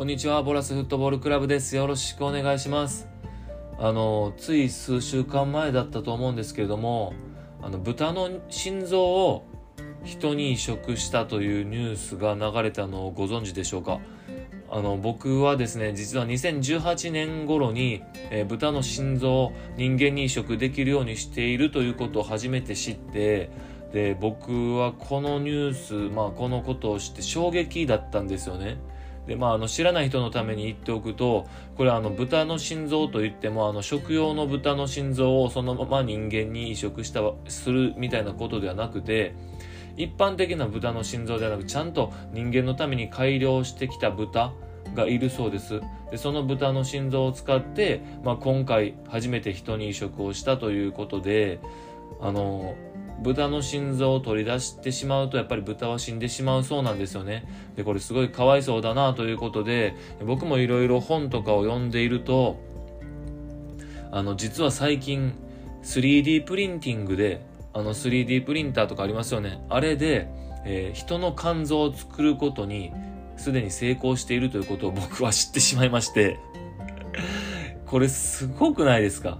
こんにちは、ボラスフットボールクラブです。よろしくお願いします。あの、つい数週間前だったと思うんですけれども、あの、豚の心臓を人に移植したというニュースが流れたのをご存知でしょうか？あの、僕はですね、実は2018年頃に、えー豚の心臓を人間に移植できるようにしているということを初めて知って、で、僕はこのニュース、まあこのことを知って衝撃だったんですよね。で、まああの知らない人のために言っておくと、これあの豚の心臓といっても、あの食用の豚の心臓をそのまま人間に移植した、するみたいなことではなくて、一般的な豚の心臓ではなくちゃんと人間のために改良してきた豚がいるそうです。でその豚の心臓を使って、まあ、今回初めて人に移植をしたということであの豚の心臓を取り出してしまうとやっぱり豚は死んでしまうそうなんですよね。でこれすごいかわいそうだなということで僕もいろいろ本とかを読んでいるとあの実は最近 3D プリンティングであの 3D プリンターとかありますよね。あれで、えー人の肝臓を作ることにすでに成功しているということを僕は知ってしまいまして、これすごくないですか？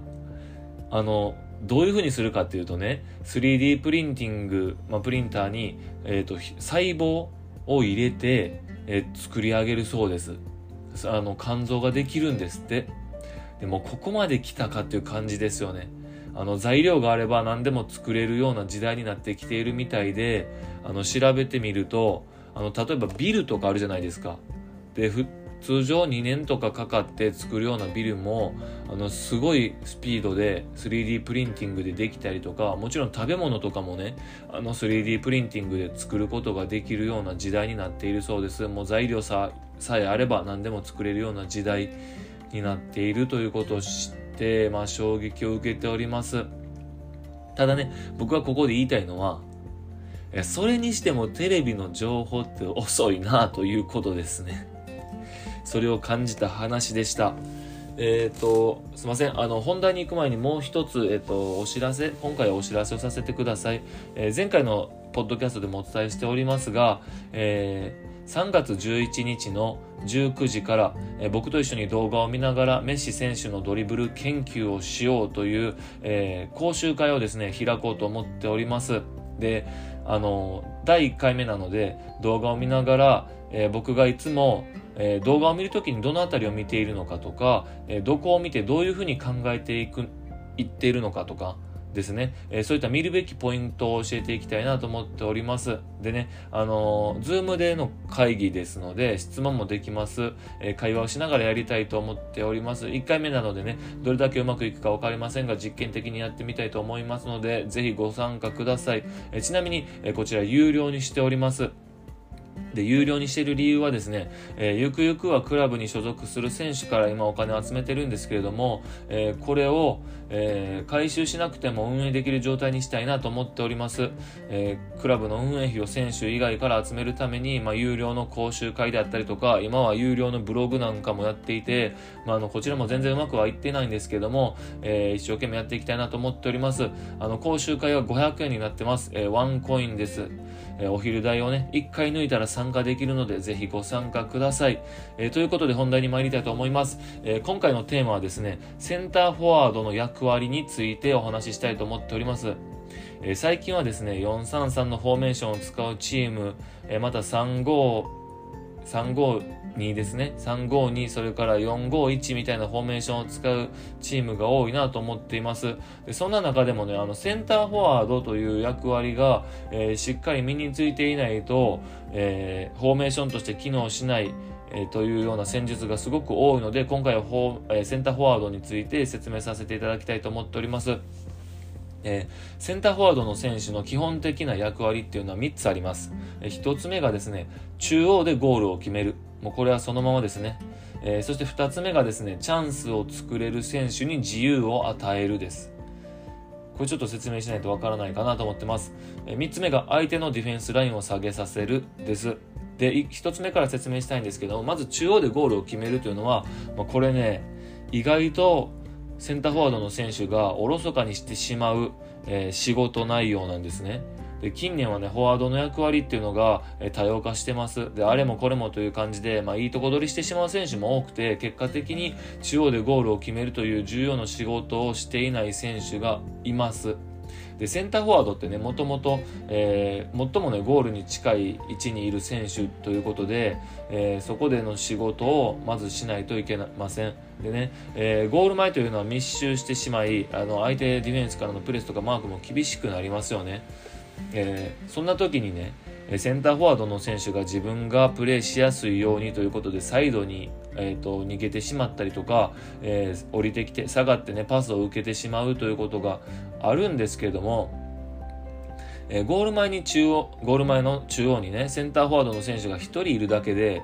あの、どういう風にするかっていうとね、3D プリンティング、まあ、プリンターに、えっ、と、細胞を入れて、えー作り上げるそうです。あの、肝臓ができるんですって。でも、ここまで来たかっていう感じですよね。あの材料があれば何でも作れるような時代になってきているみたいであの調べてみるとあの例えばビルとかあるじゃないですかで通常2年とかかかって作るようなビルもあのすごいスピードで 3D プリンティングでできたりとかもちろん食べ物とかもねあの 3D プリンティングで作ることができるような時代になっているそうです。もう材料さえあれば何でも作れるような時代になっているということを知って、まあ、衝撃を受けております。ただね僕はここで言いたいのはそれにしてもテレビの情報って遅いなということですね。それを感じた話でした。えっ、とすいません。あの本題に行く前にもう一つ、えっとお知らせ今回お知らせをさせてください、えー前回のポッドキャストでもお伝えしておりますが、え3月11日の19時から、え僕と一緒に動画を見ながらメッシ選手のドリブル研究をしようという、え講習会をですね開こうと思っております。であの第1回目なので動画を見ながら、え僕がいつも、えー動画を見るときにどのあたりを見ているのかとか、えーどこを見てどういうふうに考えていくいっているのかとかですね、えーそういった見るべきポイントを教えていきたいなと思っております。でね、あのー、ズームでの会議ですので、質問もできます。えー会話をしながらやりたいと思っております。1回目なのでね、どれだけうまくいくか分かりませんが、実験的にやってみたいと思いますので、ぜひご参加ください。えちなみに、えこちら有料にしております。で、有料にしている理由はですね、えーゆくゆくはクラブに所属する選手から今お金を集めてるんですけれども、えーこれを、えー回収しなくても運営できる状態にしたいなと思っております。えクラブの運営費を選手以外から集めるために、まあ、有料の講習会であったりとか、今は有料のブログなんかもやっていて、まあ、あの、こちらも全然うまくはいってないんですけども、え一生懸命やっていきたいなと思っております。あの、講習会は500円になってます。えワンコインです。えお昼代をね、1回抜いたら参加できるので、ぜひご参加ください。えということで本題に参りたいと思います。え今回のテーマはですね、センターフォワードの役割についてお話ししたいと思っております。え最近はですね、433のフォーメーションを使うチーム、えまた35、352ですね。352、それから451みたいなフォーメーションを使うチームが多いなと思っています。でそんな中でもね、あの、センターフォワードという役割が、えーしっかり身についていないと、えーフォーメーションとして機能しない、えというような戦術がすごく多いので、今回はフォ、えセンターフォワードについて説明させていただきたいと思っております。えーセンターフォワードの選手の基本的な役割っていうのは3つあります。えー1つ目がですね、中央でゴールを決める。もうこれはそのままですね。えーそして2つ目がですね、チャンスを作れる選手に自由を与えるです。これちょっと説明しないとわからないかなと思ってます。え3つ目が相手のディフェンスラインを下げさせるです。で、1つ目から説明したいんですけども、まず中央でゴールを決めるというのは、まあ、これね、意外とセンターフォワードの選手がおろそかにしてしまう、えー仕事内容なんですね。で近年はねフォワードの役割っていうのが、え多様化してますであれもこれもという感じで、まあ、いいとこ取りしてしまう選手も多くて結果的に中央でゴールを決めるという重要な仕事をしていない選手がいますでセンターフォワードってねもともと、え、最もねゴールに近い位置にいる選手ということで、えー、そこでの仕事をまずしないといけません。でね、えー、ゴール前というのは密集してしまいあの相手ディフェンスからのプレスとかマークも厳しくなりますよね、えー、そんな時にねセンターフォワードの選手が自分がプレーしやすいようにということでサイドにえーと、逃げてしまったりとか、えー、降りてきて下がってねパスを受けてしまうということがあるんですけれども、えー、ゴール前に中央ゴール前の中央にねセンターフォワードの選手が1人いるだけで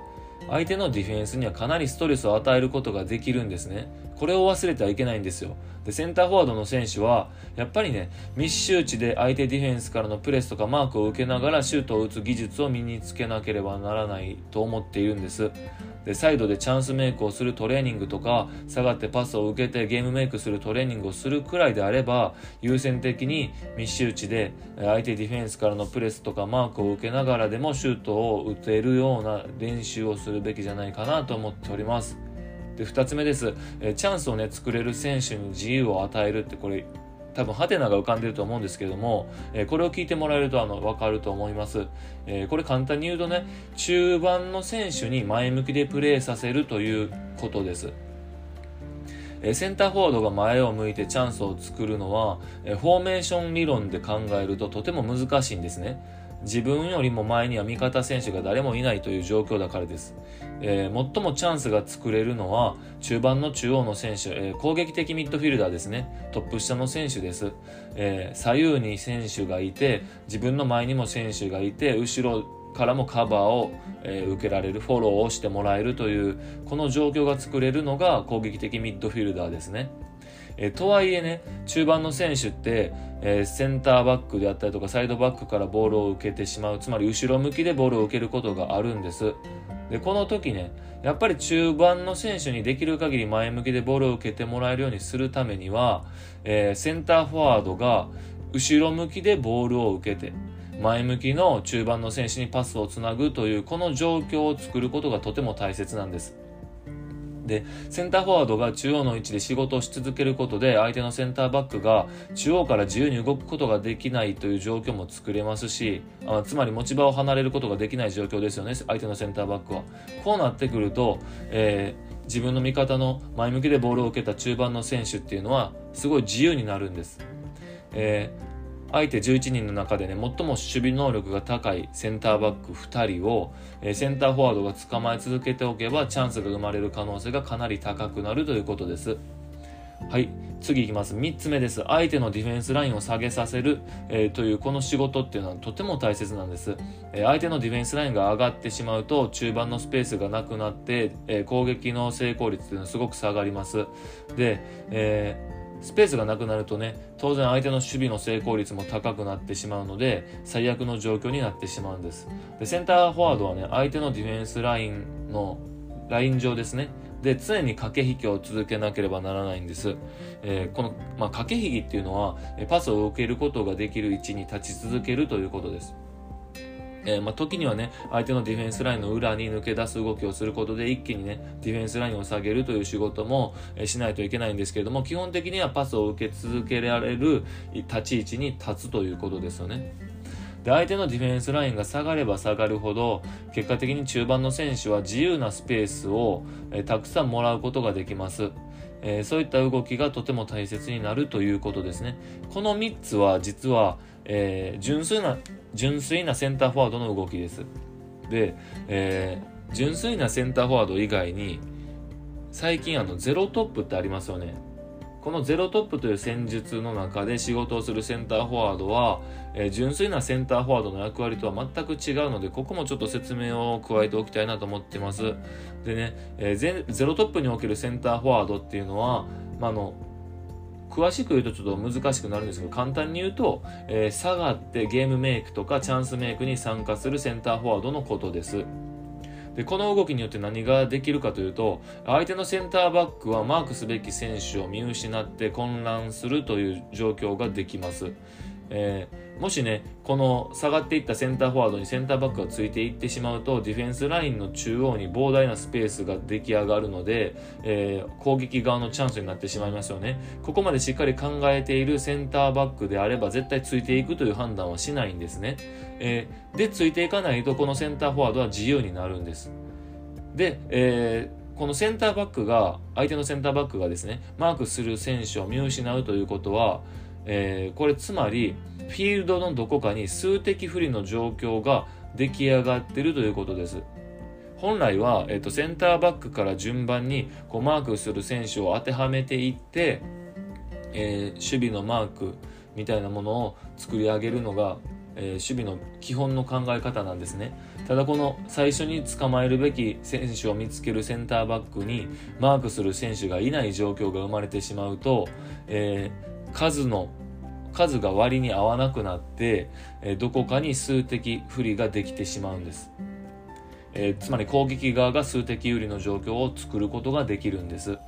相手のディフェンスにはかなりストレスを与えることができるんですね。これを忘れてはいけないんですよ。で、センターフォワードの選手は、やっぱりね、密集地で相手ディフェンスからのプレスとかマークを受けながらシュートを打つ技術を身につけなければならないと思っているんです。で、サイドでチャンスメイクをするトレーニングとか、下がってパスを受けてゲームメイクするトレーニングをするくらいであれば、優先的に密集地で相手ディフェンスからのプレスとかマークを受けながらでもシュートを打てるような練習をするべきじゃないかなと思っております。で2つ目です、えチャンスをね作れる選手に自由を与えるってこれ多分ハテナが浮かんでると思うんですけども、えこれを聞いてもらえるとあの分かると思います、えこれ簡単に言うとね中盤の選手に前向きでプレーさせるということです。えセンターフォワードが前を向いてチャンスを作るのは、えフォーメーション理論で考えるととても難しいんですね。自分よりも前には味方選手が誰もいないという状況だからです。えー、最もチャンスが作れるのは中盤の中央の選手、えー、攻撃的ミッドフィルダーですね。トップ下の選手です。えー、左右に選手がいて、自分の前にも選手がいて、後ろからもカバーを、え受けられる、フォローをしてもらえるという、この状況が作れるのが攻撃的ミッドフィルダーですね。えとはいえね、中盤の選手って、えー、センターバックであったりとかサイドバックからボールを受けてしまうつまり後ろ向きでボールを受けることがあるんです。でこの時ねやっぱり中盤の選手にできる限り前向きでボールを受けてもらえるようにするためには、えー、センターフォワードが後ろ向きでボールを受けて前向きの中盤の選手にパスをつなぐというこの状況を作ることがとても大切なんです。で、センターフォワードが中央の位置で仕事をし続けることで、相手のセンターバックが中央から自由に動くことができないという状況も作れますし、あつまり持ち場を離れることができない状況ですよね、相手のセンターバックは。こうなってくると、えー、自分の味方の前向きでボールを受けた中盤の選手っていうのは、すごい自由になるんです。えー相手11人の中でね、最も守備能力が高いセンターバック2人を、え、センターフォワードが捕まえ続けておけば、チャンスが生まれる可能性がかなり高くなるということです。はい。次いきます。3つ目です。相手のディフェンスラインを下げさせる、えー、というこの仕事っていうのはとても大切なんです、えー、相手のディフェンスラインが上がってしまうと中盤のスペースがなくなって、えー、攻撃の成功率っていうのはすごく下がります。で、えースペースがなくなるとね、当然相手の守備の成功率も高くなってしまうので、最悪の状況になってしまうんです。で、センターフォワードはね、相手のディフェンスラインの、ライン上ですね。で、常に駆け引きを続けなければならないんです。えー、この、まあ、駆け引きっていうのは、パスを受けることができる位置に立ち続けるということです。えー、まあ、時にはね、相手のディフェンスラインの裏に抜け出す動きをすることで一気にね、ディフェンスラインを下げるという仕事も、えー、しないといけないんですけれども、基本的にはパスを受け続けられる立ち位置に立つということですよね。で相手のディフェンスラインが下がれば下がるほど結果的に中盤の選手は自由なスペースを、えー、たくさんもらうことができます。えー、そういった動きがとても大切になるということですね。この3つは実は、えー、純粋な純粋なセンターフォワードの動きです。で、えー、純粋なセンターフォワード以外に、最近あのゼロトップってありますよね。このゼロトップという戦術の中で仕事をするセンターフォワードは、えー、純粋なセンターフォワードの役割とは全く違うので、ここもちょっと説明を加えておきたいなと思ってます。でね、えー、ゼロトップにおけるセンターフォワードっていうのは、まあの、詳しく言うとちょっと難しくなるんですけど、簡単に言うと、えー、下がってゲームメイクとかチャンスメイクに参加するセンターフォワードのことです。で、この動きによって何ができるかというと、相手のセンターバックはマークすべき選手を見失って混乱するという状況ができます。えー、もしね、この下がっていったセンターフォワードにセンターバックがついていってしまうと、ディフェンスラインの中央に膨大なスペースが出来上がるので、えー、攻撃側のチャンスになってしまいますよね。ここまでしっかり考えているセンターバックであれば、絶対ついていくという判断はしないんですね。えー、で、ついていかないと、このセンターフォワードは自由になるんです。で、えー、このセンターバックが、相手のセンターバックがですね、マークする選手を見失うということは、えー、これつまりフィールドのどこかに数的不利の状況が出来上がっているということです。本来は、えーと、センターバックから順番にこうマークする選手を当てはめていって、えー、守備のマークみたいなものを作り上げるのが、え、守備の基本の考え方なんですね。ただこの最初に捕まえるべき選手を見つけるセンターバックにマークする選手がいない状況が生まれてしまうと、えー数の数が割に合わなくなって、えどこかに数的不利ができてしまうんです、えー、つまり攻撃側が数的有利の状況を作ることができるんです。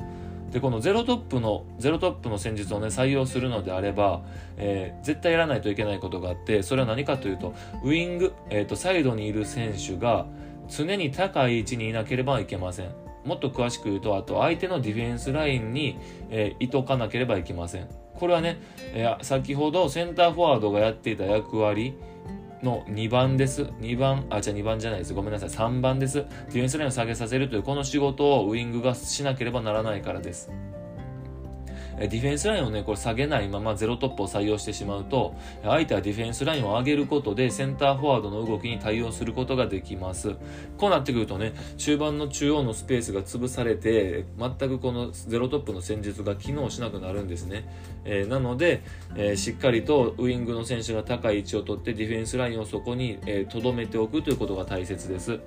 でこのゼロトップのゼロトップの戦術をね採用するのであれば、えー、絶対やらないといけないことがあってそれは何かというとウイング、えーとサイドにいる選手が常に高い位置にいなければいけません。もっと詳しく言うとあと相手のディフェンスラインに、えー、いとかなければいけません。これはね、えー、先ほどセンターフォワードがやっていた役割の2番です。2番、あ、じゃあ2番じゃないです。ごめんなさい。3番です。ディフェンスラインを下げさせるというこの仕事をウイングがしなければならないからです。ディフェンスラインをね、これ下げないままゼロトップを採用してしまうと、相手はディフェンスラインを上げることでセンターフォワードの動きに対応することができます。こうなってくるとね、中盤の中央のスペースが潰されて、全くこのゼロトップの戦術が機能しなくなるんですね。えー、なので、えー、しっかりとウイングの選手が高い位置を取ってディフェンスラインをそこに留、えー、めておくということが大切です。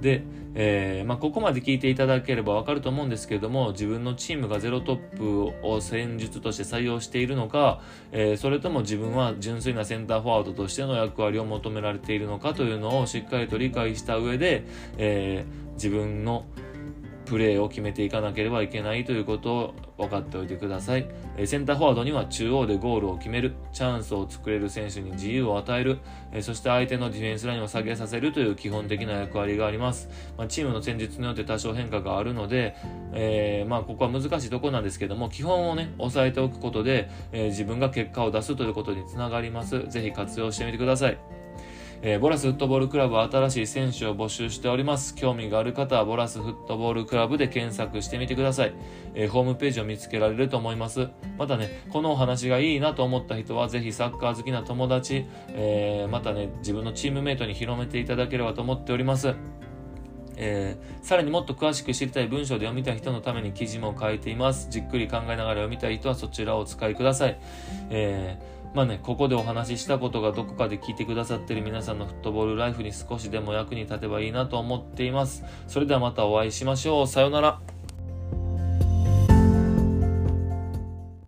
で、えー、まあ、ここまで聞いていただければわかると思うんですけれども自分のチームがゼロトップを戦術として採用しているのか、えー、それとも自分は純粋なセンターフォワードとしての役割を求められているのかというのをしっかりと理解した上で、えー、自分のプレーを決めていかなければいけないということを分かっておいてください。センターフォワードには中央でゴールを決める、チャンスを作れる選手に自由を与える、そして相手のディフェンスラインを下げさせるという基本的な役割があります。まあ、チームの戦術によって多少変化があるので、えー、まあここは難しいとこなんですけども、基本をね、押さえておくことで、えー、自分が結果を出すということにつながります。ぜひ活用してみてください。えー、ボラスフットボールクラブは新しい選手を募集しております。興味がある方はボラスフットボールクラブで検索してみてください。えー、ホームページを見つけられると思います。またね、このお話がいいなと思った人はぜひサッカー好きな友達、えー、またね、自分のチームメイトに広めていただければと思っております。えー、さらにもっと詳しく知りたい文章で読みたい人のために記事も書いています。じっくり考えながら読みたい人はそちらをお使いください。えーまあね、ここでお話ししたことがどこかで聞いてくださってる皆さんのフットボールライフに少しでも役に立てばいいなと思っています。それではまたお会いしましょう。さようなら。